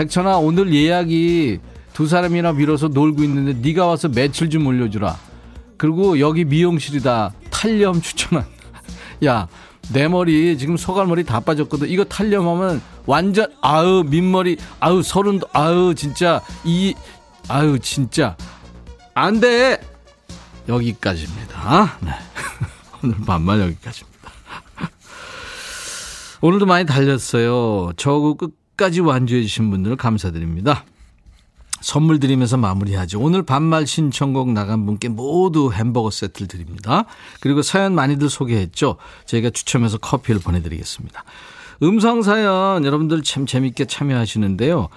백천아, 오늘 예약이 두 사람이나 밀어서 놀고 있는데 네가 와서 매출 좀 올려주라. 그리고 여기 미용실이다. 탈염 추천한. (laughs) 야, 내 머리 지금 소갈머리 다 빠졌거든. 이거 탈염하면 완전 아우 민머리 아우 서른 아우 진짜 이 아우 진짜 안 돼. 여기까지입니다. 네. (laughs) 오늘 반말 여기까지입니다. (laughs) 오늘도 많이 달렸어요. 저거 끝 까지 완주해 주신 분들 감사드립니다. 선물 드리면서 마무리하죠. 오늘 반말 신청곡 나간 분께 모두 햄버거 세트를 드립니다. 그리고 사연 많이들 소개했죠. 저희가 추첨해서 커피를 보내드리겠습니다. 음성 사연 여러분들 참 재밌게 참여하시는데요.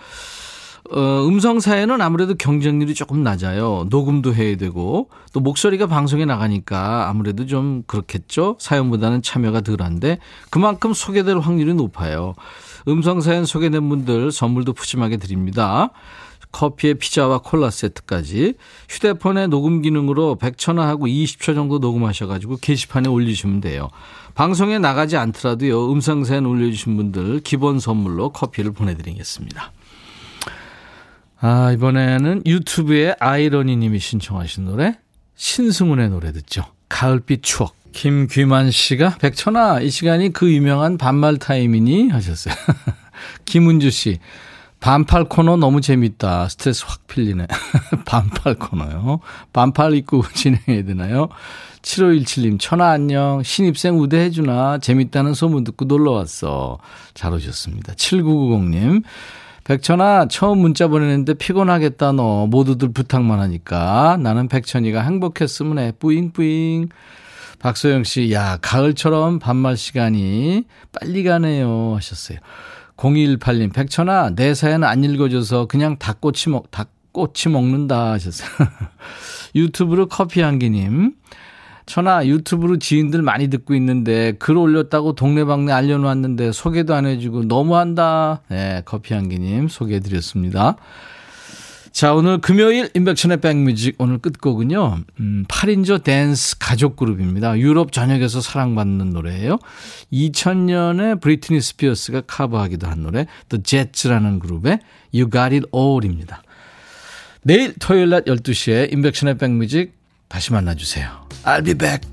어, 음성 사연은 아무래도 경쟁률이 조금 낮아요. 녹음도 해야 되고 또 목소리가 방송에 나가니까 아무래도 좀 그렇겠죠. 사연보다는 참여가 덜한데 그만큼 소개될 확률이 높아요. 음성 사연 소개된 분들 선물도 푸짐하게 드립니다. 커피에 피자와 콜라 세트까지 휴대폰의 녹음 기능으로 100초나 고 20초 정도 녹음하셔가지고 게시판에 올리시면 돼요. 방송에 나가지 않더라도요. 음성사연 올려주신 분들 기본 선물로 커피를 보내드리겠습니다. 아 이번에는 유튜브에 아이러니 님이 신청하신 노래 신승훈의 노래 듣죠. 가을빛 추억. 김귀만 씨가 백천아 이 시간이 그 유명한 반말 타임이니 하셨어요. (laughs) 김은주 씨 반팔 코너 너무 재밌다. 스트레스 확 풀리네. (laughs) 반팔 코너요. 반팔 입고 (laughs) 진행해야 되나요? 7517님, 천하 안녕. 신입생 우대해주나? 재밌다는 소문 듣고 놀러 왔어. 잘 오셨습니다. 7990님, 백천아, 처음 문자 보내는데 피곤하겠다, 너. 모두들 부탁만 하니까. 나는 백천이가 행복했으면 해. 뿌잉뿌잉. 박소영 씨, 야, 가을처럼 반말 시간이 빨리 가네요. 하셨어요. 0218님, 백천아, 내 사연 안 읽어줘서 그냥 닭꼬치 먹, 닭꼬치 먹는다 하셨어요. (laughs) 유튜브로 커피 한기님. 천아, 유튜브로 지인들 많이 듣고 있는데 글 올렸다고 동네방네 알려놓았는데 소개도 안 해주고 너무한다. 네, 커피 한기님 소개해드렸습니다. 자, 오늘 금요일 임백천의 백뮤직 오늘 끝곡은요. 음, 8인조 댄스 가족 그룹입니다. 유럽 전역에서 사랑받는 노래예요. 2000년에 브리트니 스피어스가 커버하기도 한 노래 The Jets라는 그룹의 You Got It All입니다. 내일 토요일 낮 12시에 임백천의 백뮤직 다시 만나주세요. I'll be back.